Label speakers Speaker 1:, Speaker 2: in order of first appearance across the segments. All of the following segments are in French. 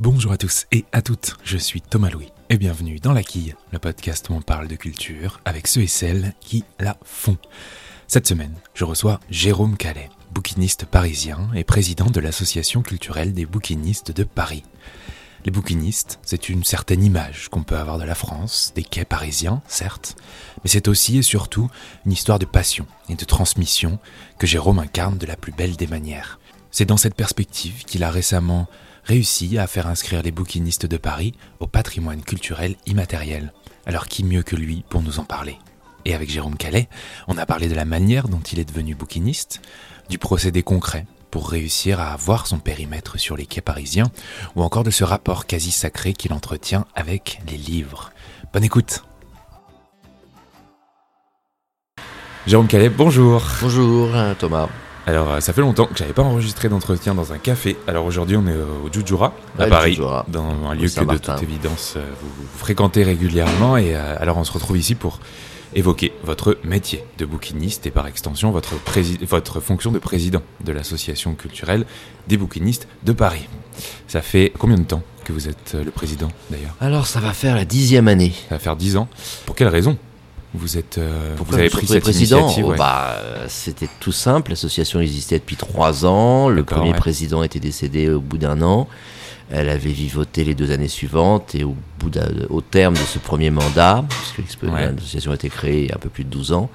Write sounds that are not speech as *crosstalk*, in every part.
Speaker 1: Bonjour à tous et à toutes, je suis Thomas Louis et bienvenue dans La Quille, le podcast où on parle de culture avec ceux et celles qui la font. Cette semaine, je reçois Jérôme Calais, bouquiniste parisien et président de l'association culturelle des bouquinistes de Paris. Les bouquinistes, c'est une certaine image qu'on peut avoir de la France, des quais parisiens, certes, mais c'est aussi et surtout une histoire de passion et de transmission que Jérôme incarne de la plus belle des manières. C'est dans cette perspective qu'il a récemment réussi à faire inscrire les bouquinistes de Paris au patrimoine culturel immatériel. Alors qui mieux que lui pour nous en parler? Et avec Jérôme Calais, on a parlé de la manière dont il est devenu bouquiniste, du procédé concret pour réussir à avoir son périmètre sur les quais parisiens, ou encore de ce rapport quasi sacré qu'il entretient avec les livres. Bonne écoute Jérôme Calais, bonjour
Speaker 2: Bonjour Thomas.
Speaker 1: Alors, euh, ça fait longtemps que j'avais pas enregistré d'entretien dans un café. Alors aujourd'hui, on est au Jujura, à Paris, dans un lieu que de toute évidence euh, vous, fréquentez régulièrement. Et euh, alors, on se retrouve ici pour évoquer votre métier de bouquiniste et par extension votre, votre fonction de président de l'association culturelle des bouquinistes de Paris. Ça fait combien de temps que vous êtes le président d'ailleurs?
Speaker 2: Alors, ça va faire la dixième année.
Speaker 1: Ça va faire dix ans. Pour quelle raison? Vous êtes, euh,
Speaker 2: vous avez pris cette président initiative bah, C'était tout simple. L'association existait depuis trois ans. Le premier président était décédé au bout d'un an. Elle avait vivoté les deux années suivantes et au, bout au terme de ce premier mandat, puisque l'association a été créée il y a un peu plus de 12 ans,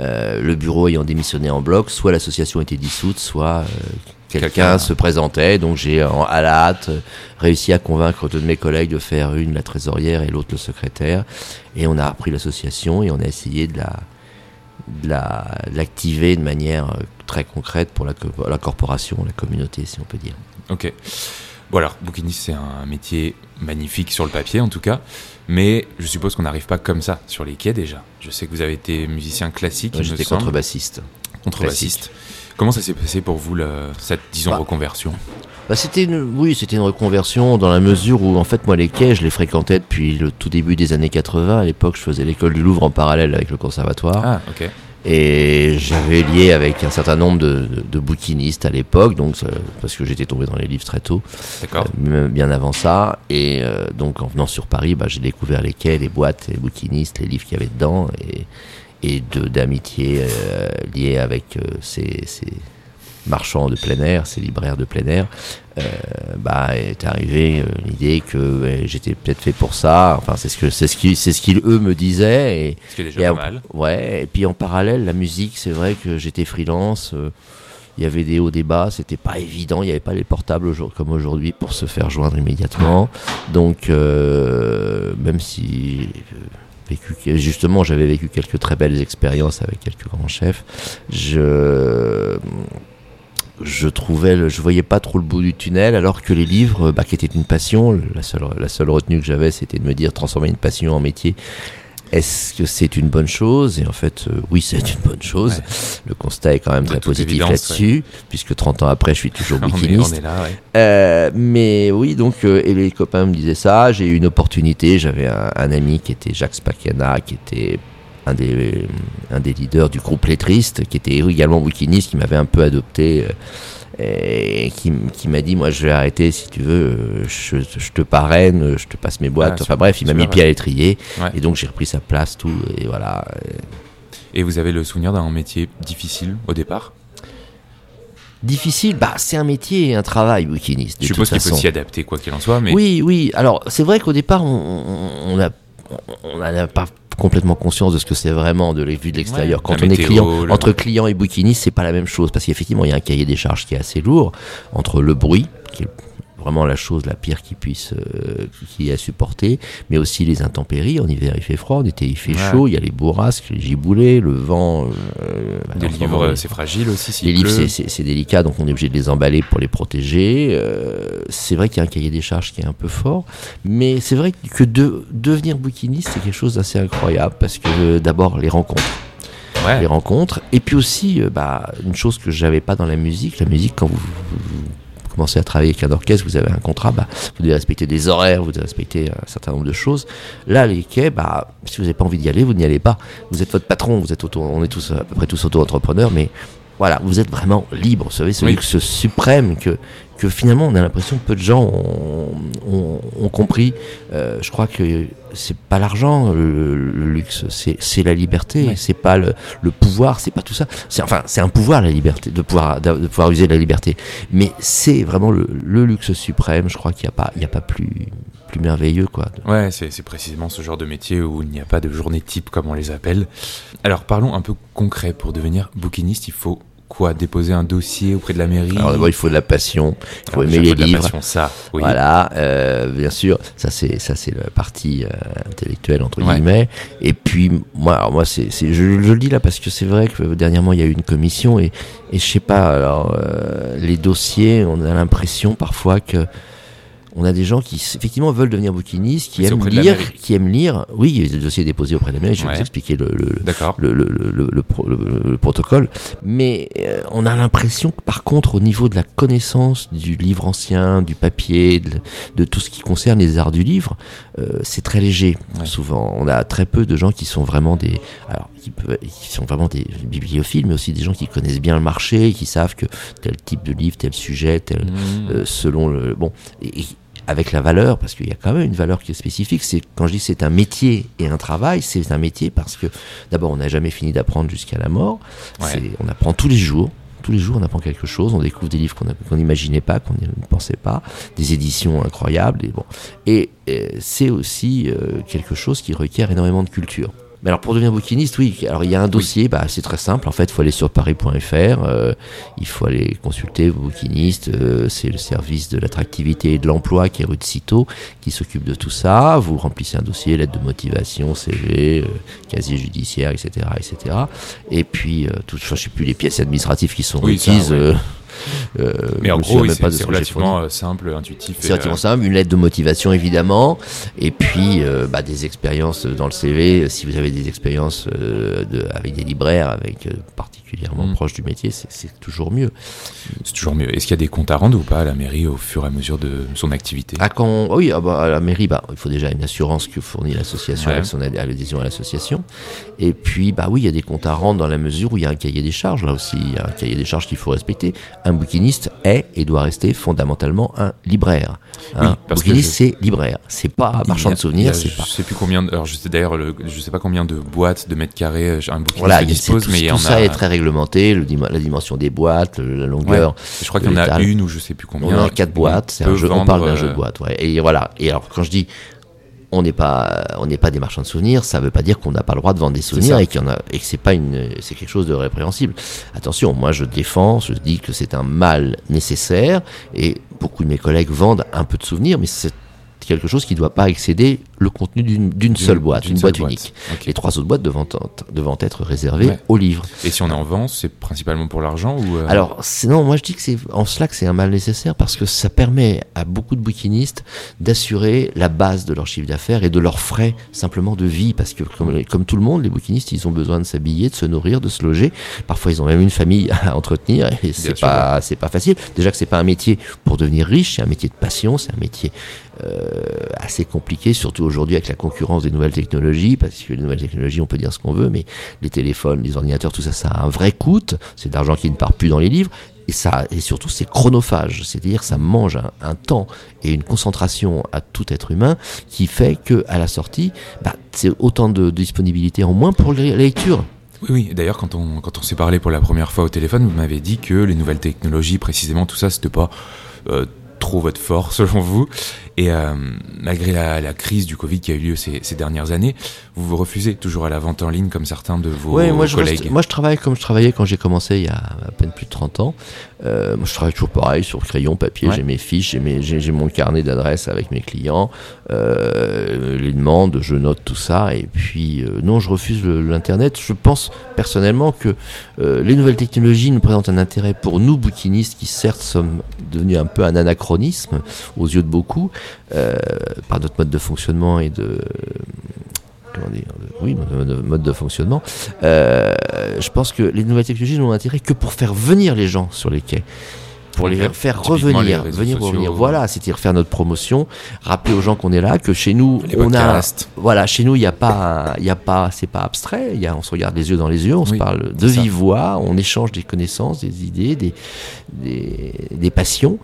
Speaker 2: euh, le bureau ayant démissionné en bloc, soit l'association était dissoute, soit euh, quelqu'un se présentait. Donc j'ai à la hâte réussi à convaincre deux de mes collègues de faire une la trésorière et l'autre le secrétaire. Et on a repris l'association et on a essayé de la l'activer de, manière euh, très concrète pour la, la corporation, la communauté, si on peut dire.
Speaker 1: Ok. Bon alors, bouquiniste, c'est un métier magnifique sur le papier en tout cas, mais je suppose qu'on n'arrive pas comme ça sur les quais déjà. Je sais que vous avez été musicien classique.
Speaker 2: J'étais contrebassiste.
Speaker 1: Contrebassiste. Comment ça s'est passé pour vous, cette, disons, bah, reconversion?
Speaker 2: Bah c'était une, oui, c'était une reconversion dans la mesure où, en fait, moi, les quais, je les fréquentais depuis le tout début des années 80. À l'époque, je faisais l'école du Louvre en parallèle avec le conservatoire.
Speaker 1: Ah, ok.
Speaker 2: Et j'avais lié avec un certain nombre de, de, bouquinistes à l'époque, donc parce que j'étais tombé dans les livres très tôt, euh, bien avant ça. Et euh, donc en venant sur Paris, bah, j'ai découvert les quais, les boîtes, les bouquinistes, les livres qu'il y avait dedans, et, et d'amitié euh, liée avec euh, ces, ces, marchands de plein air, ces libraires de plein air, euh, bah, est arrivée euh, l'idée que j'étais peut-être fait pour ça. Enfin, c'est ce que c'est ce qui c'est ce qu'ils eux me disaient. Et,
Speaker 1: ce qui est déjà pas mal.
Speaker 2: Ouais. Et puis en parallèle, la musique, c'est vrai que j'étais freelance. il y avait des hauts, des bas, c'était pas évident, il n'y avait pas les portables comme aujourd'hui pour se faire joindre immédiatement. Donc, même si vécu, justement, j'avais vécu quelques très belles expériences avec quelques grands chefs. Je, je trouvais, je voyais pas trop le bout du tunnel, alors que les livres, bah, qui étaient une passion, la seule, la seule retenue que j'avais, c'était de me dire transformer une passion en métier. Est-ce que c'est une bonne chose? Et en fait, euh, oui, c'est une bonne chose. Le constat est quand même très positif là-dessus, puisque 30 ans après, je suis toujours *laughs* bouquiniste. euh, mais oui, donc, euh, et les copains me disaient ça. J'ai eu une opportunité. J'avais un, ami qui était Jacques Spakiana, qui était un des, un des leaders du groupe Lettriste, qui était également bouquiniste, qui m'avait un peu adopté. Euh, et qui, qui m'a dit moi je vais arrêter si tu veux je, je, te parraine je te passe mes boîtes enfin bref il m'a mis pied à l'étrier et donc j'ai repris sa place tout et voilà
Speaker 1: et vous avez le souvenir d'un métier difficile au départ?
Speaker 2: Difficile, bah c'est un métier et un travail bouquiniste.
Speaker 1: Je suppose qu'il faut s'y adapter quoi qu'il en soit, mais
Speaker 2: oui, oui. Alors c'est vrai qu'au départ on, on, a on n'a pas complètement conscience de ce que c'est vraiment de la vue de l'extérieur. Quand on est client, entre client et bouquiniste, c'est pas la même chose parce qu'effectivement, il y a un cahier des charges qui est assez lourd entre le bruit, qui est vraiment la chose la pire qui puisse euh, qui à supporter, mais aussi les intempéries. En hiver, il fait froid, en été, il fait chaud. Il y a les bourrasques, les giboulées, le vent.
Speaker 1: Euh, les livres, c'est fragile aussi.
Speaker 2: Les livres, c'est délicat, donc on est obligé de les emballer pour les protéger. Euh, c'est vrai qu'il y a un cahier des charges qui est un peu fort, mais c'est vrai que de, devenir bouquiniste, c'est quelque chose d'assez incroyable parce que d'abord les rencontres. les rencontres. Et puis aussi, bah, une chose que j'avais pas dans la musique, la musique, quand vous, commencez à travailler avec un orchestre, vous avez un contrat, bah, vous devez respecter des horaires, vous devez respecter un certain nombre de choses. Là, les quais, bah, si vous n'avez pas envie d'y aller, vous n'y allez pas. Vous êtes votre patron, vous êtes auto, on est tous à peu près tous auto-entrepreneurs, mais voilà, vous êtes vraiment libre. Vous savez, ce luxe suprême que, que finalement, on a l'impression que peu de gens ont, ont, ont compris. Euh, je crois que c'est pas l'argent le, le luxe, c'est la liberté,
Speaker 1: Ouais.
Speaker 2: c'est pas le, le pouvoir, c'est pas tout ça. C'est enfin c'est un pouvoir la liberté, de pouvoir de, de pouvoir user de la liberté. Mais c'est vraiment le, le luxe suprême. Je crois qu'il y a pas il y a pas plus plus merveilleux quoi.
Speaker 1: Ouais, c'est c'est précisément ce genre de métier où il n'y a pas de journée type comme on les appelle. Alors parlons un peu concret. Pour devenir bouquiniste, il faut quoi Déposer un dossier auprès de la mairie
Speaker 2: Alors d'abord il faut de la passion, il faut
Speaker 1: Alors,
Speaker 2: aimer
Speaker 1: chapeau
Speaker 2: les
Speaker 1: de la
Speaker 2: livres.
Speaker 1: passion, ça, oui.
Speaker 2: Voilà, euh, bien sûr, ça c'est ça c'est la partie euh, intellectuelle entre
Speaker 1: Ouais.
Speaker 2: guillemets. Et puis moi, alors moi c'est c'est je, je le dis là parce que c'est vrai que dernièrement il y a eu une commission et et je sais pas alors euh, les dossiers, on a l'impression parfois que on a des gens qui effectivement veulent devenir bouquinistes, qui
Speaker 1: Mais
Speaker 2: aiment lire, qui aiment lire. Oui, il y a des dossiers déposés auprès de la mairie. Je vais vous expliquer le, le, le, le, le, le pro- le- le protocole. Mais euh, on a l'impression que par contre, au niveau de la connaissance du livre ancien, du papier, de, de tout ce qui concerne les arts du livre, euh, c'est très léger.
Speaker 1: Ouais.
Speaker 2: Souvent, on a très peu de gens qui sont vraiment des, alors qui, peuvent, qui sont vraiment des bibliophiles, mais aussi des gens qui connaissent bien le marché, qui savent que tel type de livre, tel sujet, tel
Speaker 1: Mmh.
Speaker 2: euh, selon le bon et, et avec la valeur parce qu'il y a quand même une valeur qui est spécifique c'est quand je dis c'est un métier et un travail c'est un métier parce que d'abord on n'a jamais fini d'apprendre jusqu'à la mort.
Speaker 1: Ouais.
Speaker 2: On apprend tous les jours. Tous les jours on apprend quelque chose. On découvre des livres qu'on n'imaginait pas qu'on ne pensait pas. Des éditions incroyables. Et bon. Et euh, c'est aussi euh, quelque chose qui requiert énormément de culture mais alors pour devenir bouquiniste, oui. Alors il y a un dossier, bah c'est très simple. En fait, il faut aller sur paris.fr, euh, il faut aller consulter vos bouquinistes. euh, c'est le service de l'attractivité et de l'emploi qui est rue de Citeaux qui s'occupe de tout ça. Vous remplissez un dossier, lettre de motivation, CV, euh, casier judiciaire, etc., etc. Et puis, euh, tout, je sais plus les pièces administratives qui sont
Speaker 1: Oui, ça,
Speaker 2: requises.
Speaker 1: ouais.
Speaker 2: Euh, euh,
Speaker 1: Mais en gros, c'est c'est relativement euh, simple, intuitif.
Speaker 2: C'est
Speaker 1: et,
Speaker 2: relativement
Speaker 1: euh,
Speaker 2: simple, une lettre de motivation évidemment, et puis euh, bah, des expériences dans le CV. Si vous avez des expériences euh, de, avec des libraires, avec euh, particulièrement
Speaker 1: Mm.
Speaker 2: proches du métier, c'est- c'est toujours mieux.
Speaker 1: C'est toujours mieux. Est-ce qu'il y a des comptes à rendre ou pas à la mairie au fur et à mesure de son activité?
Speaker 2: Ah, quand, oui, ah bah, à la mairie, bah, il faut déjà une assurance que fournit l'association
Speaker 1: Ouais.
Speaker 2: avec son ad- adhésion à l'association. Et puis, bah oui, il y a des comptes à rendre dans la mesure où il y a un cahier des charges. Là aussi, il y a un cahier des charges qu'il faut respecter. Un bouquiniste est et doit rester fondamentalement un libraire.
Speaker 1: Oui,
Speaker 2: Un
Speaker 1: parce que
Speaker 2: bouquiniste,
Speaker 1: je-
Speaker 2: c'est libraire. C'est pas
Speaker 1: y
Speaker 2: marchand
Speaker 1: a-
Speaker 2: de souvenirs, c'est
Speaker 1: Je
Speaker 2: pas.
Speaker 1: sais plus combien. de- Alors, je sais d'ailleurs, le- je sais pas combien de boîtes, de mètres carrés, euh, un bouquiniste
Speaker 2: Voilà, il y a-
Speaker 1: dispose,
Speaker 2: tout,
Speaker 1: mais il y
Speaker 2: tout
Speaker 1: en
Speaker 2: ça
Speaker 1: a.
Speaker 2: est très réglementé, le la dimension des boîtes, le- la longueur.
Speaker 1: Je crois qu'il y en a une ou je sais plus combien.
Speaker 2: On a quatre boîtes, un jeu, on parle d'un
Speaker 1: euh,
Speaker 2: jeu de boîte, ouais. Et voilà. Et alors, quand je dis on n'est pas, on n'est pas des marchands de souvenirs, ça veut pas dire qu'on n'a pas le droit de vendre des souvenirs et qu'il y en a, et que c'est pas une, c'est quelque chose de répréhensible. Attention, moi je défends, je dis que c'est un mal nécessaire et beaucoup de mes collègues vendent un peu de souvenirs, mais c'est quelque chose qui ne doit pas excéder le contenu d'une d'une seule boîte,
Speaker 1: d'une
Speaker 2: une boîte unique. Les trois autres boîtes devant, devant être réservées
Speaker 1: Ouais.
Speaker 2: aux livres.
Speaker 1: Et si on en vend, c'est principalement pour l'argent ou euh,
Speaker 2: Alors, sinon, moi je dis que c'est en cela que c'est un mal nécessaire parce que ça permet à beaucoup de bouquinistes d'assurer la base de leur chiffre d'affaires et de leurs frais simplement de vie parce que comme, comme tout le monde, les bouquinistes, ils ont besoin de s'habiller, de se nourrir, de se loger. Parfois, ils ont même une famille à entretenir et c'est pas c'est pas facile. Déjà que c'est pas un métier pour devenir riche, c'est un métier de passion, c'est un métier euh, assez compliqué, surtout aujourd'hui avec la concurrence des nouvelles technologies, parce que les nouvelles technologies, on peut dire ce qu'on veut, mais les téléphones, les ordinateurs, tout ça, ça a un vrai coût. C'est de l'argent qui ne part plus dans les livres. Et, ça, et surtout, c'est chronophage, c'est-à-dire ça mange un, temps et une concentration à tout être humain qui fait que à la sortie, bah, c'est autant de, de disponibilité en moins pour la lecture.
Speaker 1: Oui, oui. D'ailleurs, quand on, quand on s'est parlé pour la première fois au téléphone, vous m'avez dit que les nouvelles technologies, précisément, tout ça, c'était pas euh, trop votre fort, *laughs* selon vous. Et euh, malgré la, la crise du Covid qui a eu lieu ces, ces dernières années, vous vous refusez toujours à la vente en ligne comme certains de vos
Speaker 2: Ouais, moi je,
Speaker 1: collègues.
Speaker 2: reste- moi je travaille comme je travaillais quand j'ai commencé il y a à peine plus de 30 ans. Euh, moi je travaille toujours pareil sur crayon, papier,
Speaker 1: Ouais.
Speaker 2: j'ai mes fiches, j'ai, mon carnet d'adresses avec mes clients, euh, les demandes, je note tout ça. Et puis non, je refuse l'internet. Je pense personnellement que les nouvelles technologies nous présentent un intérêt pour nous bouquinistes qui certes sommes devenus un peu un anachronisme aux yeux de beaucoup euh, par notre mode de fonctionnement et de comment dire, oui, mode de, mode de fonctionnement. Euh, je pense que les nouvelles technologies n'ont intérêt que pour faire venir les gens sur les quais. Pour les faire
Speaker 1: les
Speaker 2: revenir, venir
Speaker 1: sociaux.
Speaker 2: revenir. Voilà, c'est-à-dire faire notre promotion, rappeler aux gens qu'on est là, que chez nous, on a, voilà, chez nous, il n'y a pas, il y a pas, c'est pas abstrait. Il y a, on se regarde les yeux dans les yeux, on se parle de vive voix, on échange des connaissances, des idées, des, des, des passions.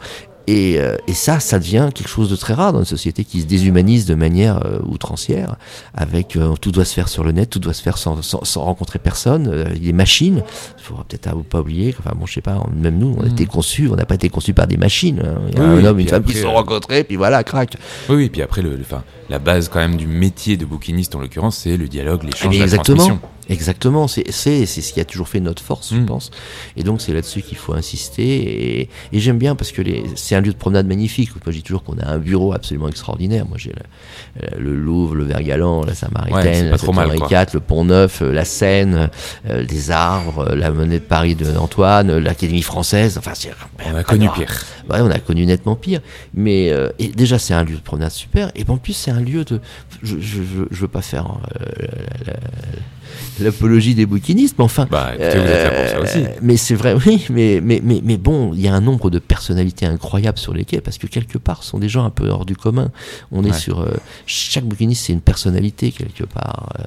Speaker 2: Et, euh, et, ça, ça devient quelque chose de très rare dans une société qui se déshumanise de manière euh, outrancière, avec euh, tout doit se faire sur le net, tout doit se faire sans, sans, sans rencontrer personne, les machines. Il faut peut-être pas oublier, enfin bon, je sais pas, même nous, on a été conçus, on n'a pas été conçus par des machines. Hein. Il y a un homme, une femme qui se sont rencontrés, puis voilà, crac.
Speaker 1: Oui, oui, puis après, le, le la base quand même du métier de bouquiniste en l'occurrence, c'est le dialogue, l'échange,
Speaker 2: la transmission. Exactement, c'est ce qui a toujours fait notre force, je mm. pense. Et donc c'est là-dessus qu'il faut insister. Et, et j'aime bien parce que c'est un lieu de promenade magnifique. Moi je dis toujours qu'on a un bureau absolument extraordinaire. Moi j'ai le, Louvre, le Vergalan, la Samaritaine, ouais, la Henri IV, le Pont Neuf, euh, la Seine, euh, les arbres, la monnaie de Paris d'Antoine, l'Académie française. Enfin,
Speaker 1: on a connu pire.
Speaker 2: Ouais, on a connu nettement pire. Mais euh, et déjà c'est un lieu de promenade super. Et en plus c'est un lieu de. Je, je, je, veux pas faire. Euh, la, l'apologie des bouquinistes, mais enfin.
Speaker 1: Bah, écoutez, vous êtes là pour ça aussi.
Speaker 2: Euh, mais c'est vrai, *laughs* oui, mais, mais, mais, mais bon, il y a un nombre de personnalités incroyables sur les quais parce que quelque part, ce sont des gens un peu hors du commun. On est sur. Euh, chaque bouquiniste, c'est une personnalité quelque part. Euh,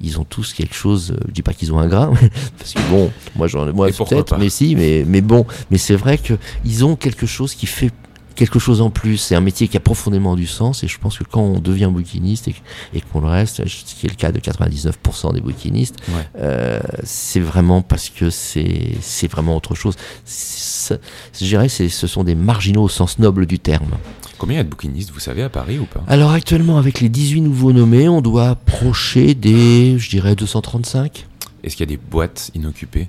Speaker 2: ils ont tous quelque chose. je dis pas qu'ils ont un grain, *laughs* parce que bon, moi, j'en, moi peut-être, mais si, mais, mais bon, mais c'est vrai qu'ils ont quelque chose qui fait quelque chose en plus. C'est un métier qui a profondément du sens et je pense que quand on devient bouquiniste et, qu'on le reste, ce qui est le cas de 99% des bouquinistes, euh, c'est vraiment parce que c'est vraiment autre chose. Je dirais que ce sont des marginaux au sens noble du terme.
Speaker 1: Combien il y a de bouquinistes, vous savez, à Paris ou pas?
Speaker 2: Alors actuellement, avec les 18 nouveaux nommés, on doit approcher des, je dirais, 235.
Speaker 1: Est-ce qu'il y a des boîtes inoccupées?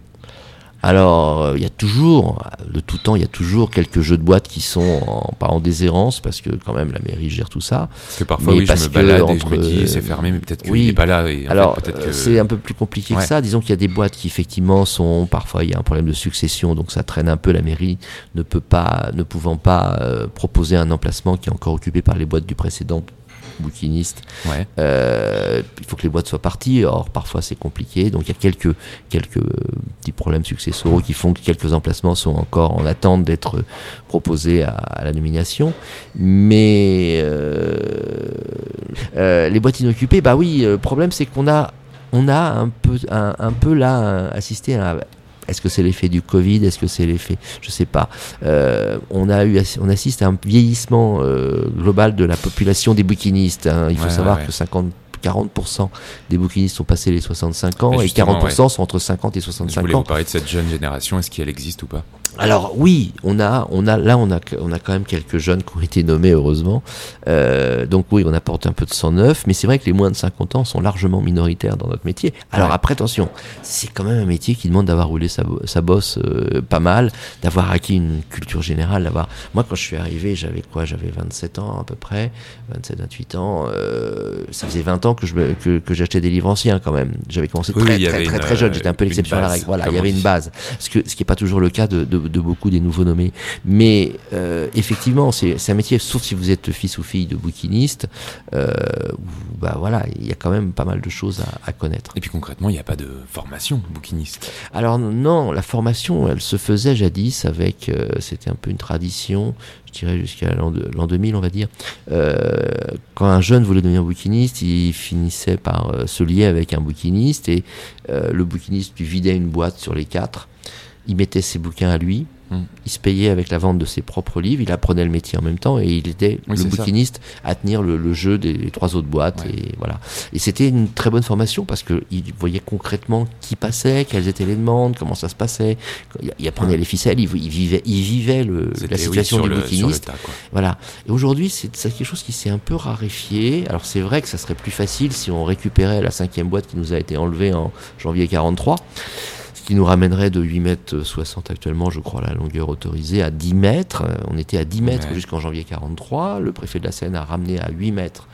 Speaker 2: Alors, euh, il y a toujours, de tout temps, il y a toujours quelques jeux de boîte qui sont en, pas en déshérence, parce que quand même la mairie gère tout ça.
Speaker 1: Parce que parfois, oui, je me balade et je me dis, c'est fermé, mais peut-être qu'il oui. n'est pas là. Et
Speaker 2: Alors, euh, c'est un peu plus compliqué que ça. Disons qu'il y a des boîtes qui, effectivement, sont, parfois, il y a un problème de succession, donc ça traîne un peu. La mairie ne peut pas, ne pouvant pas euh, proposer un emplacement qui est encore occupé par les boîtes du précédent bouquiniste. Euh, il faut que les boîtes soient parties. Or, parfois, c'est compliqué. Donc, il y a quelques, quelques petits problèmes successoraux qui font que quelques emplacements sont encore en attente d'être proposés à, la nomination. Mais euh, euh, les boîtes inoccupées, bah oui, le problème, c'est qu'on a on a un peu, un, un peu là assisté à est-ce que c'est l'effet du Covid? Est-ce que c'est l'effet? Je sais pas. Euh, on a eu, on assiste à un vieillissement euh, global de la population des bouquinistes. Hein. Il faut savoir que 50 40% des bouquinistes sont passés les 65 ans et 40% sont entre 50 et 65 ans. Je voulais
Speaker 1: vous parler de cette jeune génération, est-ce qu'elle existe ou pas?
Speaker 2: Alors oui, on a, on a, là on a, on a quand même quelques jeunes qui ont été nommés heureusement. Euh, donc oui, on apporte un peu de sang neuf, mais c'est vrai que les moins de 50 ans sont largement minoritaires dans notre métier. Alors après attention, c'est quand même un métier qui demande d'avoir roulé sa, sa bosse euh, pas mal, d'avoir acquis une culture générale, d'avoir. Moi quand je suis arrivé, j'avais quoi? J'avais 27 ans à peu près, 27, 28 ans. Euh, ça faisait 20 ans que je que, que j'achetais des livres anciens quand même. J'avais commencé très, très, très, très, jeune. J'étais un peu l'exception à la règle. Voilà, il y avait une base, ce que ce qui est pas toujours le cas de, de de, beaucoup des nouveaux nommés. Mais euh, effectivement, c'est un métier, sauf si vous êtes fils ou fille de bouquiniste, euh, bah voilà, il y a quand même pas mal de choses à, connaître.
Speaker 1: Et puis concrètement, il n'y a pas de formation bouquiniste.
Speaker 2: Alors non, la formation, elle se faisait jadis avec, euh, c'était un peu une tradition, je dirais jusqu'à l'an 2000, on va dire. quand un jeune voulait devenir bouquiniste, il finissait par se lier avec un bouquiniste et le bouquiniste lui vidait une boîte sur les quatre il mettait ses bouquins à lui, hmm. il se payait avec la vente de ses propres livres, il apprenait le métier en même temps et il était le bouquiniste à tenir le, jeu des trois autres boîtes et voilà. Et c'était une très bonne formation parce que il voyait concrètement qui passait, quelles étaient les demandes, comment ça se passait. Il, apprenait les ficelles, il, vivait, il vivait le, la situation du bouquiniste. voilà. Et aujourd'hui, c'est quelque chose qui s'est un peu raréfié. Alors c'est vrai que ça serait plus facile si on récupérait la cinquième boîte qui nous a été enlevée en janvier 43 qui nous ramènerait de 8 mètres 60 actuellement, je crois, la longueur autorisée, à 10 mètres. On était à 10 mètres jusqu'en janvier 43. Le préfet de la Seine a ramené à 8 mètres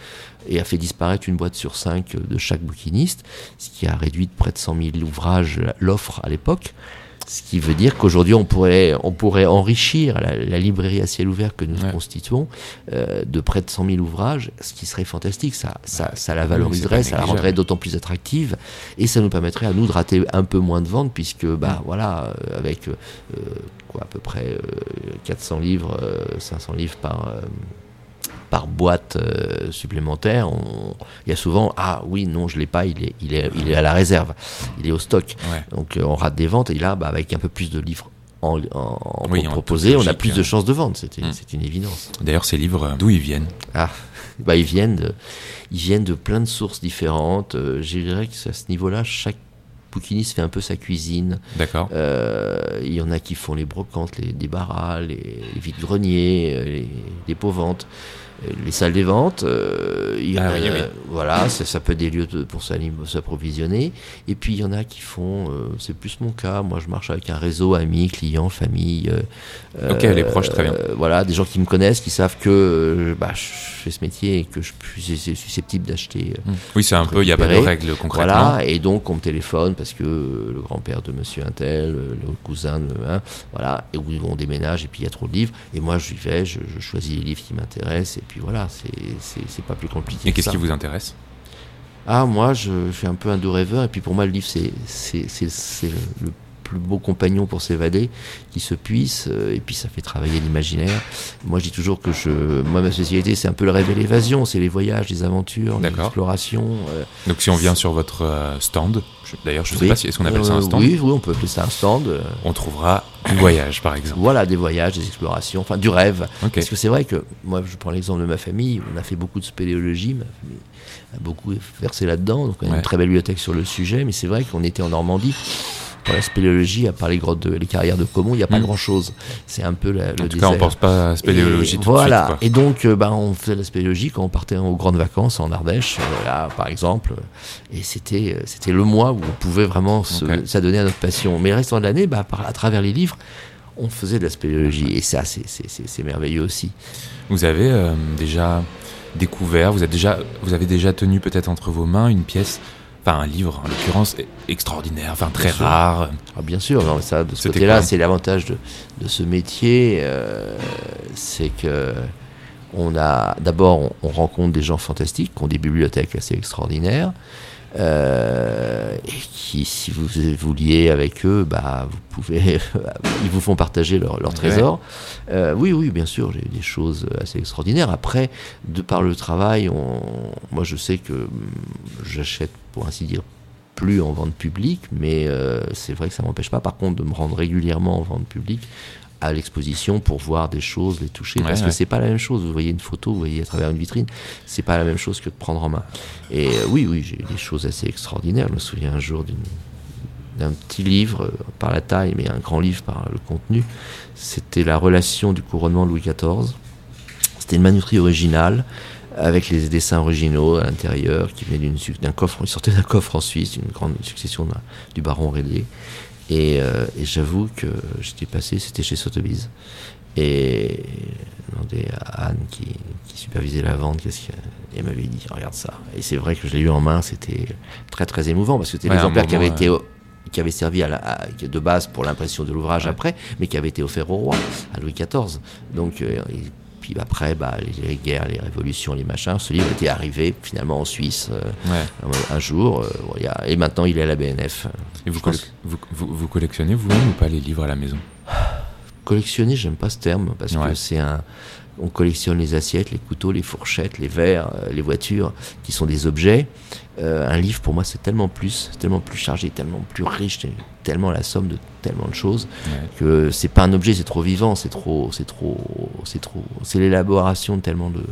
Speaker 2: et a fait disparaître une boîte sur 5 de chaque bouquiniste, ce qui a réduit de près de 100 000 ouvrages l'offre à l'époque. Ce qui veut dire qu'aujourd'hui, on pourrait, on pourrait enrichir la, librairie à ciel ouvert que nous constituons euh, de près de 100 000 ouvrages, ce qui serait fantastique. Ça, ça, ça la valoriserait, ça la rendrait d'autant plus attractive et ça nous permettrait à nous de rater un peu moins de ventes puisque, bah, voilà, euh, avec euh, quoi, à peu près 400 livres, 500 livres par par boîte euh, supplémentaire, il y a souvent ah oui non je l'ai pas, il est il est il est à la réserve, il est au stock. Donc euh, on rate des ventes et là bah, avec un peu plus de livres en, en,
Speaker 1: Oui,
Speaker 2: en
Speaker 1: en
Speaker 2: proposer, on a plus de chances de vendre. C'est une évidence.
Speaker 1: D'ailleurs, ces livres, euh, d'où ils viennent?
Speaker 2: Ah, *laughs* bah ils viennent de, ils viennent de plein de sources différentes. Euh, je dirais que à ce niveau-là, chaque bouquiniste fait un peu sa cuisine.
Speaker 1: D'accord.
Speaker 2: Euh, il y en a qui font les brocantes, les débarras, les, les vides-greniers, euh, les dépôts ventes, euh, les salles des ventes. euh, il y en
Speaker 1: Ah
Speaker 2: a,
Speaker 1: oui, oui.
Speaker 2: Voilà, ça, ça peut être des lieux de- pour s'approvisionner. Et puis il y en a qui font, euh, c'est plus mon cas. Moi, je marche avec un réseau amis, clients, famille. euh,
Speaker 1: Ok, les proches, très bien.
Speaker 2: euh, voilà, des gens qui me connaissent, qui savent que euh, bah, je fais ce métier et que je suis susceptible d'acheter. euh,
Speaker 1: Hmm. Oui, c'est un peu, il n'y a pas de règles concrètement.
Speaker 2: voilà, et donc on me téléphone parce que euh, le grand-père de monsieur Intel, euh, le cousin, de, hein, voilà, et où on déménage et puis il y a trop de livres. Et moi je vais, je, je choisis les livres qui m'intéressent et puis voilà, c'est- pas plus compliqué.
Speaker 1: Et
Speaker 2: que
Speaker 1: qu'est-ce qui vous intéresse?
Speaker 2: Ah, moi je, je suis un peu un doux rêveur et puis pour moi le livre c'est c'est le plus beau compagnon pour s'évader qui se puisse euh, et puis ça fait travailler l'imaginaire. Moi je dis toujours que je moi ma spécialité c'est un peu le rêve et l'évasion, c'est les voyages, les aventures, l'exploration. euh,
Speaker 1: Donc si on vient sur votre euh, stand, d'ailleurs je ne sais pas si est-ce qu'on appelle ça un stand,
Speaker 2: Oui, oui, on peut appeler ça un stand.
Speaker 1: on trouvera du voyage par exemple.
Speaker 2: Voilà, des voyages, des explorations, enfin du rêve. Parce que c'est vrai que, moi je prends l'exemple de ma famille, on a fait beaucoup de spéléologie, ma famille a beaucoup versé là-dedans, donc on a
Speaker 1: Ouais.
Speaker 2: une très belle bibliothèque sur le sujet, mais c'est vrai qu'on était en Normandie. Pour la spéléologie, à part les grottes, de, les carrières de Comont, il n'y a pas
Speaker 1: Mm.
Speaker 2: grand-chose. C'est un peu la, le
Speaker 1: En tout cas, on
Speaker 2: désert.
Speaker 1: pense pas à spéléologie
Speaker 2: Et
Speaker 1: tout
Speaker 2: voilà.
Speaker 1: de suite.
Speaker 2: Et donc, ben, on faisait la spéléologie quand on partait aux grandes vacances en Ardèche, euh, là, par exemple. Et c'était, euh, c'était le mois où on pouvait vraiment s'adonner à notre passion. Mais le restant de l'année, bah, à travers les livres, on faisait de la spéléologie. Et ça, c'est, c'est, c'est, c'est merveilleux aussi.
Speaker 1: Vous avez euh, déjà découvert, vous, êtes déjà, vous avez déjà tenu peut-être entre vos mains une pièce, enfin un livre en l'occurrence, extraordinaire, enfin très
Speaker 2: Bien
Speaker 1: rare.
Speaker 2: Ah, bien sûr, non, ça, de ce côté-là, c'est l'avantage de, de ce métier. euh, c'est que on a d'abord, on, on rencontre des gens fantastiques qui ont des bibliothèques assez extraordinaires. Euh, et qui, si vous vous liez avec eux, bah, vous pouvez, *laughs* ils vous font partager leur, leur
Speaker 1: Ouais.
Speaker 2: trésor. Euh, oui, oui, bien sûr, j'ai eu des choses assez extraordinaires. Après, de par le travail, on, moi, je sais que hum, j'achète, pour ainsi dire, plus en vente publique, mais euh, c'est vrai que ça m'empêche pas, par contre, de me rendre régulièrement en vente publique à l'exposition pour voir des choses, les toucher,
Speaker 1: Ouais,
Speaker 2: parce
Speaker 1: ouais.
Speaker 2: que c'est pas la même chose. Vous voyez une photo, vous voyez à travers une vitrine, c'est pas la même chose que de prendre en main. Et euh, oui, oui, j'ai eu des choses assez extraordinaires. Je me souviens un jour d'un petit livre euh, par la taille, mais un grand livre par le contenu. C'était la relation du couronnement de Louis XIV. C'était une manuscrit originale avec les dessins originaux à l'intérieur qui venaient d'un coffre, il sortait d'un coffre en Suisse, une grande succession du baron Rélé. Et, euh, et j'avoue que j'étais passé, c'était chez Sotheby's. Et j'ai demandé à Anne qui, qui supervisait la vente, qu'est-ce qu'elle elle m'avait dit, regarde ça. Et c'est vrai que je l'ai eu en main, c'était très très émouvant parce que c'était
Speaker 1: Ouais,
Speaker 2: l'exemplaire qui avait été qui avait servi à la- à- de base pour l'impression de l'ouvrage
Speaker 1: Ouais.
Speaker 2: après, mais qui avait été offert au roi, à Louis XIV. Donc, euh, puis après, bah, les, les guerres, les révolutions, les machins, ce livre était arrivé finalement en Suisse euh,
Speaker 1: Ouais.
Speaker 2: un, un jour, euh, et maintenant il est à la BNF.
Speaker 1: Et vous, vous, vous- vous collectionnez vous-même ou pas les livres à la maison?
Speaker 2: Collectionner, j'aime pas ce terme parce
Speaker 1: Ouais.
Speaker 2: que c'est un. On collectionne les assiettes, les couteaux, les fourchettes, les verres, euh, les voitures, qui sont des objets. Euh, un livre, pour moi, c'est tellement plus, tellement plus chargé, tellement plus riche, tellement la somme de tellement de choses
Speaker 1: Ouais.
Speaker 2: que c'est pas un objet, c'est trop vivant, c'est trop, c'est trop, c'est trop, c'est l'élaboration de tellement de,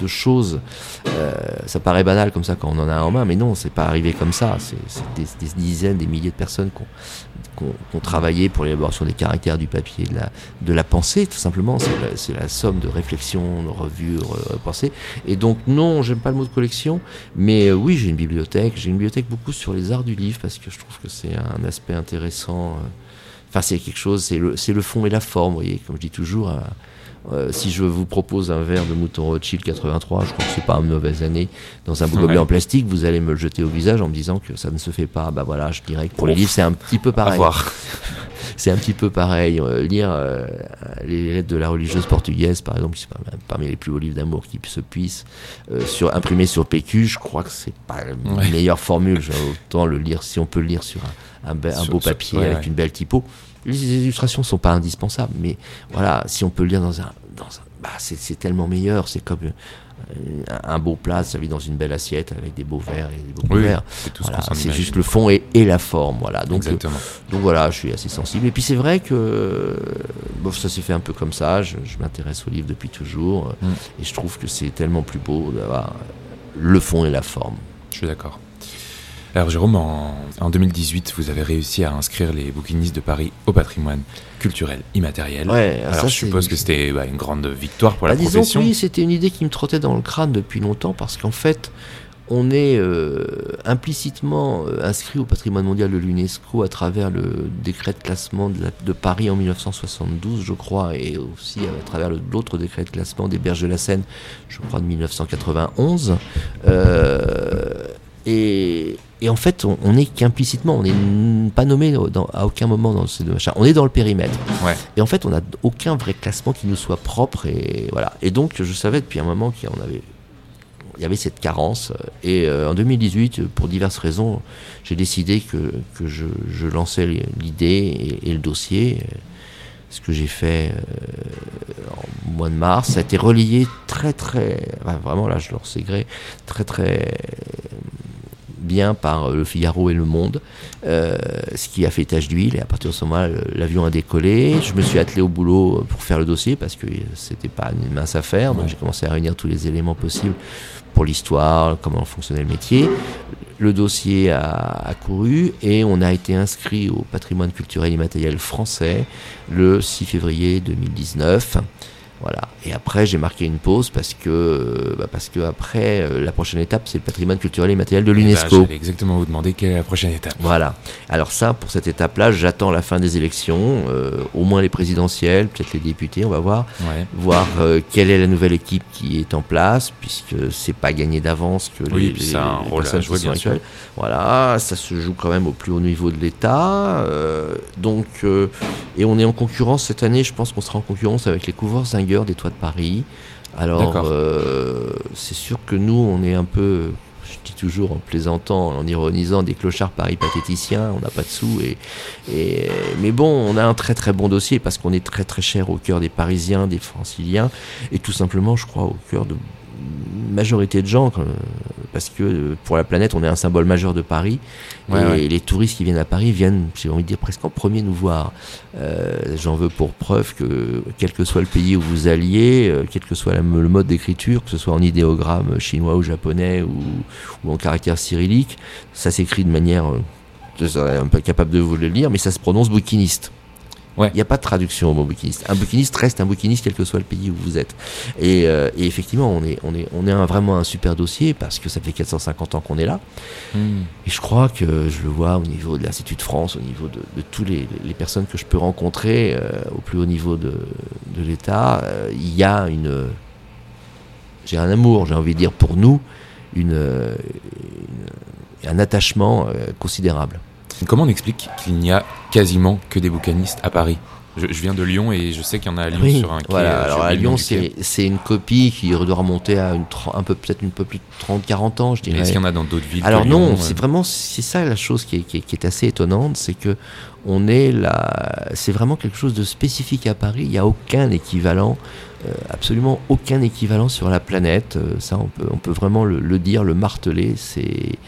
Speaker 2: de choses. Euh, ça paraît banal comme ça quand on en a un en main, mais non, c'est pas arrivé comme ça. C'est c'est des, des dizaines, des milliers de personnes qui ont, ont travaillé pour l'élaboration des caractères du papier, de la, de la pensée, tout simplement. C'est la, somme de réflexions, de revues, de pensées. Et donc, non, j'aime pas le mot de collection, mais euh, oui, j'ai une bibliothèque. J'ai une bibliothèque beaucoup sur les arts du livre parce que je trouve que c'est un aspect intéressant. euh. Enfin, c'est quelque chose, c'est le, le fond et la forme, vous voyez, comme je dis toujours. euh, euh, si je vous propose un verre de mouton Rothschild 83, je crois que c'est pas une mauvaise année, dans un beau gobelet
Speaker 1: Ouais.
Speaker 2: en plastique, vous allez me le jeter au visage en me disant que ça ne se fait pas. Bah voilà, je dirais que pour les livres, c'est un petit peu pareil.
Speaker 1: voir. *laughs*
Speaker 2: C'est un petit peu pareil. Euh, lire euh, les lettres de la religieuse portugaise, par exemple, qui sont parmi- les plus beaux livres d'amour qui se puissent, euh, sur, imprimé sur PQ, je crois que c'est pas la
Speaker 1: Ouais.
Speaker 2: meilleure formule. J'ai Autant le lire, si on peut le lire sur un, un, be- un
Speaker 1: Sur-
Speaker 2: beau
Speaker 1: sur-
Speaker 2: papier
Speaker 1: ouais,
Speaker 2: avec une belle typo. Les illustrations sont pas indispensables, mais voilà, si on peut le lire dans un, dans un bah, c'est tellement meilleur. C'est comme un beau plat servi dans une belle assiette avec des beaux verres et des beaux
Speaker 1: Oui,
Speaker 2: couverts.
Speaker 1: c'est
Speaker 2: Voilà, juste le fond et, et la forme. Voilà. Donc, euh,
Speaker 1: Exactement.
Speaker 2: donc voilà, je suis assez sensible. Et puis c'est vrai que euh, bon, ça s'est fait un peu comme ça. Je, je m'intéresse au livre depuis toujours.
Speaker 1: Mm.
Speaker 2: Et je trouve que c'est tellement plus beau d'avoir le fond et la forme.
Speaker 1: Je suis d'accord. Alors Jérôme, en, en 2018, vous avez réussi à inscrire les bouquinistes de Paris au patrimoine culturel immatériel.
Speaker 2: Ouais,
Speaker 1: Alors
Speaker 2: ça,
Speaker 1: je suppose que c'était bah, une grande victoire pour la
Speaker 2: Bah, disons que oui, c'était une idée qui me trottait dans le crâne depuis longtemps parce qu'en fait, on est euh, implicitement euh, inscrit au patrimoine mondial de l'UNESCO à travers le décret de classement de, la- de Paris en 1972, je crois, et aussi à travers l'autre décret de classement des Berges de la Seine, je crois, de 1991. Euh, et, et en fait, on, on est qu'implicitement, on n'est pas nommé dans- à aucun moment dans ces deux machins. On est dans le périmètre.
Speaker 1: Ouais.
Speaker 2: Et en fait, on n'a aucun vrai classement qui nous soit propre. Et voilà. Et donc, je savais depuis un moment qu'il y avait, il y avait cette carence. Et euh, en 2018, pour diverses raisons, j'ai décidé que, que je, je lançais l'idée et, et le dossier. Ce que j'ai fait euh, en mois de mars, ça a été relié très très, enfin, vraiment là je leur sais gré, très très bien par Le Figaro et Le Monde, euh, ce qui a fait tache d'huile. Et à partir de ce moment-là, l'avion a décollé. Je me suis attelé au boulot pour faire le dossier parce que c'était pas une mince affaire. Donc j'ai commencé à réunir tous les éléments possibles pour l'histoire, comment fonctionnait le métier. Le dossier a, a couru et on a été inscrit au patrimoine culturel immatériel français le 6 février 2019. Voilà. Et après, j'ai marqué une pause parce que, bah, parce que après, euh, la prochaine étape, c'est le patrimoine culturel immatériel de
Speaker 1: Eh ben,
Speaker 2: l'UNESCO.
Speaker 1: Exactement vous demander quelle est la prochaine étape.
Speaker 2: Voilà. Alors ça, pour cette étape-là, j'attends la fin des élections, euh, au moins les présidentielles, peut-être les députés, on va voir,
Speaker 1: Ouais.
Speaker 2: voir euh, quelle est la nouvelle équipe qui est en place, puisque c'est pas gagné d'avance que
Speaker 1: Oui,
Speaker 2: les,
Speaker 1: puis ça a un rôle à jouer, bien sûr.
Speaker 2: Voilà, ça se joue quand même au plus haut niveau de l'État, euh, donc euh, et on est en concurrence cette année. Je pense qu'on sera en concurrence avec les couvreurs Des Toits de Paris. Alors, euh, c'est sûr que nous, on est un peu, je dis toujours en plaisantant, en ironisant, des clochards Paris pathéticiens. On n'a pas de sous. Et, et, mais bon, on a un très très bon dossier parce qu'on est très très cher au cœur des Parisiens, des Franciliens, et tout simplement, je crois, au cœur de majorité de gens, parce que euh, pour la planète, on est un symbole majeur de Paris.
Speaker 1: Ouais,
Speaker 2: et
Speaker 1: ouais.
Speaker 2: les touristes qui viennent à Paris viennent, j'ai envie de dire, presque en premier nous voir. Euh, J'en veux pour preuve que, quel que soit le pays où vous alliez, euh, quel que soit la- le mode d'écriture, que ce soit en idéogramme chinois ou japonais ou, ou en caractère cyrillique, ça s'écrit de manière. euh, je serais un peu capable de vous le lire, mais ça se prononce bouquiniste.
Speaker 1: Ouais.
Speaker 2: Il n'y a pas de traduction au mot bouquiniste. Un bouquiniste reste un bouquiniste quel que soit le pays où vous êtes. Et, euh, et effectivement, on est, on est, on est un- vraiment un super dossier parce que ça fait 450 ans qu'on est là.
Speaker 1: Hmm.
Speaker 2: Et je crois que je le vois au niveau de l'Institut de France, au niveau de, de tous les, les personnes que je peux rencontrer euh, au plus haut niveau de, de l'État, euh, il y a une. J'ai un amour, j'ai envie de dire pour nous, une, une- un attachement considérable.
Speaker 1: Comment on explique qu'il n'y a quasiment que des boucanistes à Paris? Je, je viens de Lyon et je sais qu'il y en a à Lyon
Speaker 2: Oui,
Speaker 1: sur un quai.
Speaker 2: voilà.
Speaker 1: euh,
Speaker 2: Alors à Lyon, c'est une copie qui doit remonter à une, un peu peut-être un peu plus de 30-40 ans, je
Speaker 1: Mais
Speaker 2: dirais.
Speaker 1: Est-ce qu'il y en a dans d'autres villes
Speaker 2: Alors non,
Speaker 1: Lyon,
Speaker 2: c'est
Speaker 1: euh,
Speaker 2: vraiment c'est ça la chose qui est, qui est- qui est assez étonnante, c'est que on est là, c'est vraiment quelque chose de spécifique à Paris. Il n'y a aucun équivalent, euh, absolument aucun équivalent sur la planète. Euh, ça, on peut on peut vraiment le, le dire, le marteler. C'est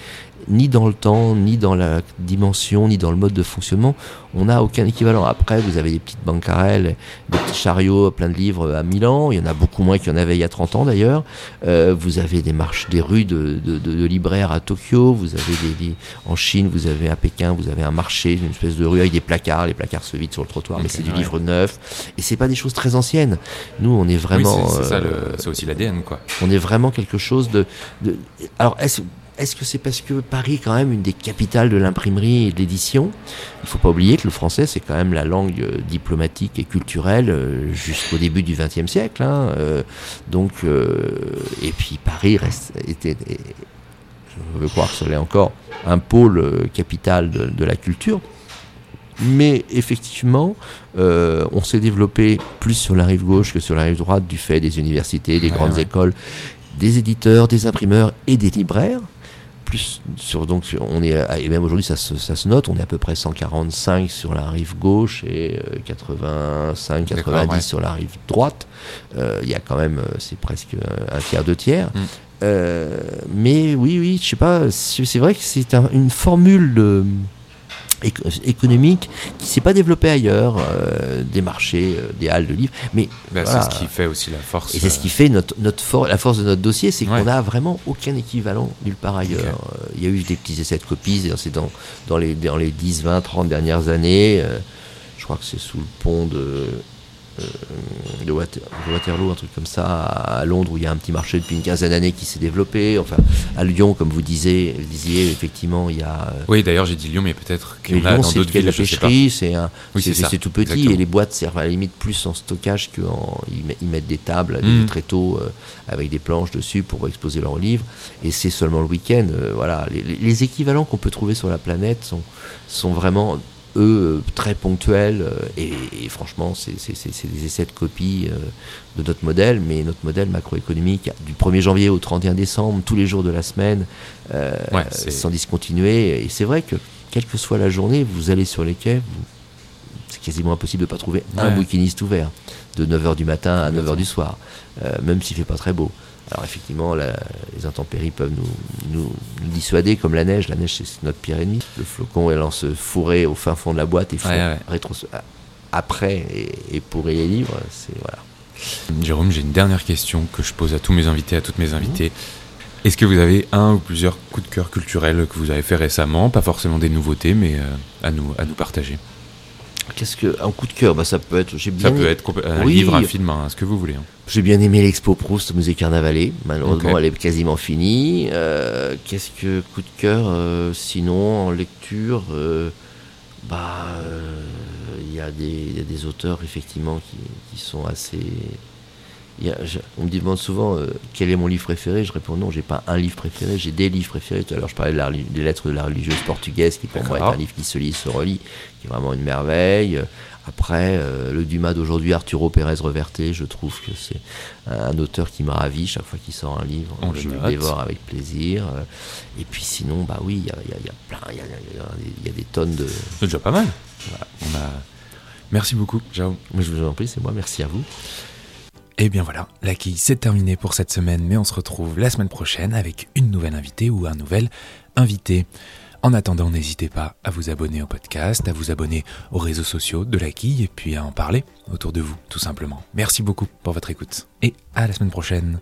Speaker 2: ni dans le temps, ni dans la dimension, ni dans le mode de fonctionnement, on n'a aucun équivalent. Après, vous avez des petites bancarelles, des petits chariots plein de livres à Milan. Il y en a beaucoup moins qu'il y en avait il y a 30 ans d'ailleurs. Euh, vous avez des marches, des rues de, de- de- de libraires à Tokyo. Vous avez des, des- en Chine, vous avez à Pékin, vous avez un marché, une espèce de rue avec des placards. Les placards se vident sur le trottoir, mais c'est du livre neuf. Et c'est pas des choses très anciennes. Nous, on est vraiment,
Speaker 1: c'est-
Speaker 2: euh,
Speaker 1: aussi l'ADN, quoi.
Speaker 2: on est vraiment quelque chose de. de- alors, est-ce est-ce que c'est parce que Paris est quand même une des capitales de l'imprimerie et de l'édition? Il faut pas oublier que le français, c'est quand même la langue euh, diplomatique et culturelle euh, jusqu'au début du XXe siècle. hein, euh, donc, et puis Paris reste, était, je veux croire que ce l'est encore, un pôle capital de, de la culture. Mais effectivement, euh, on s'est développé plus sur la rive gauche que sur la rive droite du fait des universités, des
Speaker 1: Ouais,
Speaker 2: grandes
Speaker 1: ouais.
Speaker 2: écoles, des éditeurs, des imprimeurs et des libraires, plus sur donc on est et même aujourd'hui ça se, ça se note, on est à peu près 145 sur la rive gauche et 85 90
Speaker 1: D'accord, ouais.
Speaker 2: sur la rive droite. Euh, Il y a quand même euh, c'est presque un tiers deux tiers.
Speaker 1: Mm.
Speaker 2: Euh, mais oui oui, je sais pas, c'est vrai que c'est un- une formule de économique qui s'est pas développée ailleurs, euh, des marchés, euh, des halles de livres, mais Voilà.
Speaker 1: C'est ce qui fait aussi la force.
Speaker 2: et c'est ce
Speaker 1: euh,
Speaker 2: qui fait notre, notre for- la force de notre dossier, c'est
Speaker 1: Ouais.
Speaker 2: qu'on n'a vraiment aucun équivalent nulle part ailleurs. Euh, Il y a eu des petits essais de copies, et c'est dans, dans, les, dans les 10, 20, 30 dernières années. euh, je crois que c'est sous le pont de, euh, de, Water- de Waterloo, un truc comme ça, à Londres, où il y a un petit marché depuis une quinzaine d'années qui s'est développé. Enfin, à Lyon, comme vous disiez, disiez effectivement, il y a. euh,
Speaker 1: Oui, d'ailleurs, j'ai dit Lyon, mais peut-être qu'il y en a
Speaker 2: Lyon,
Speaker 1: dans d'autres villes,
Speaker 2: la pêcherie, c'est
Speaker 1: Oui,
Speaker 2: tout petit
Speaker 1: exactement.
Speaker 2: et les boîtes servent à la limite plus en stockage qu'en ils, met- ils mettent des tables,
Speaker 1: Mm.
Speaker 2: des tréteaux euh, avec des planches dessus pour exposer leurs livres et c'est seulement le week-end. euh, voilà, les, les- les équivalents qu'on peut trouver sur la planète sont sont vraiment eux euh, très ponctuels euh, et, et franchement c'est c'est- c'est- c'est des essais de copie euh, de notre modèle mais notre modèle macroéconomique du 1er janvier au 31 décembre tous les jours de la semaine euh,
Speaker 1: Ouais,
Speaker 2: sans discontinuer. Et c'est vrai que quelle que soit la journée vous allez sur les quais vous- c'est quasiment impossible de pas trouver un bouquiniste ouvert de 9h du matin à 9h
Speaker 1: Complètement.
Speaker 2: du soir euh, même s'il fait pas très beau alors effectivement, la- les intempéries peuvent nous, nous- nous dissuader, comme la neige. La neige, c'est notre pire ennemi. Le flocon, elle en se fourrer au fin fond de la boîte et
Speaker 1: Ouais, ouais.
Speaker 2: rétro- après et, et pourrir les livres. C'est voilà.
Speaker 1: Jérôme, j'ai une dernière question que je pose à tous mes invités, à toutes mes invitées. Est-ce que vous avez un ou plusieurs coups de cœur culturels que vous avez fait récemment? Pas forcément des nouveautés, mais euh, à, nous, à nous partager.
Speaker 2: Qu'est-ce que un coup de cœur Bah ça peut être. J'ai bien
Speaker 1: Ça peut être un
Speaker 2: Oui.
Speaker 1: livre, un film, un- ce que vous voulez. hein.
Speaker 2: J'ai bien aimé l'expo Proust au musée Carnavalet. Malheureusement, elle est quasiment finie. Euh, Qu'est-ce que coup de cœur euh, Sinon, en lecture, euh, bah, il y, a des- il y a des auteurs effectivement qui, qui sont assez. Il y a- je- on me demande souvent euh, quel est mon livre préféré. Je réponds non, j'ai pas un livre préféré, j'ai des livres préférés. Tout à l'heure, je parlais de la reli- des lettres de la religieuse portugaise, qui pour moi est un livre qui se lit, se relit, qui est vraiment une merveille. Après, euh, le Dumas d'aujourd'hui, Arturo Pérez Reverté, je trouve que c'est un, auteur qui me ravit chaque fois qu'il sort un livre.
Speaker 1: On
Speaker 2: je
Speaker 1: le
Speaker 2: dévore avec plaisir. Et puis sinon, bah oui, il y a, y y plein, il y des tonnes de.
Speaker 1: C'est déjà pas mal. Voilà, on a... Merci beaucoup,
Speaker 2: je vous en prie, c'est moi, merci à vous.
Speaker 1: Et bien voilà, la quille c'est terminé pour cette semaine, mais on se retrouve la semaine prochaine avec une nouvelle invitée ou un nouvel invité. En attendant, n'hésitez pas à vous abonner au podcast, à vous abonner aux réseaux sociaux de la quille et puis à en parler autour de vous, tout simplement. Merci beaucoup pour votre écoute et à la semaine prochaine.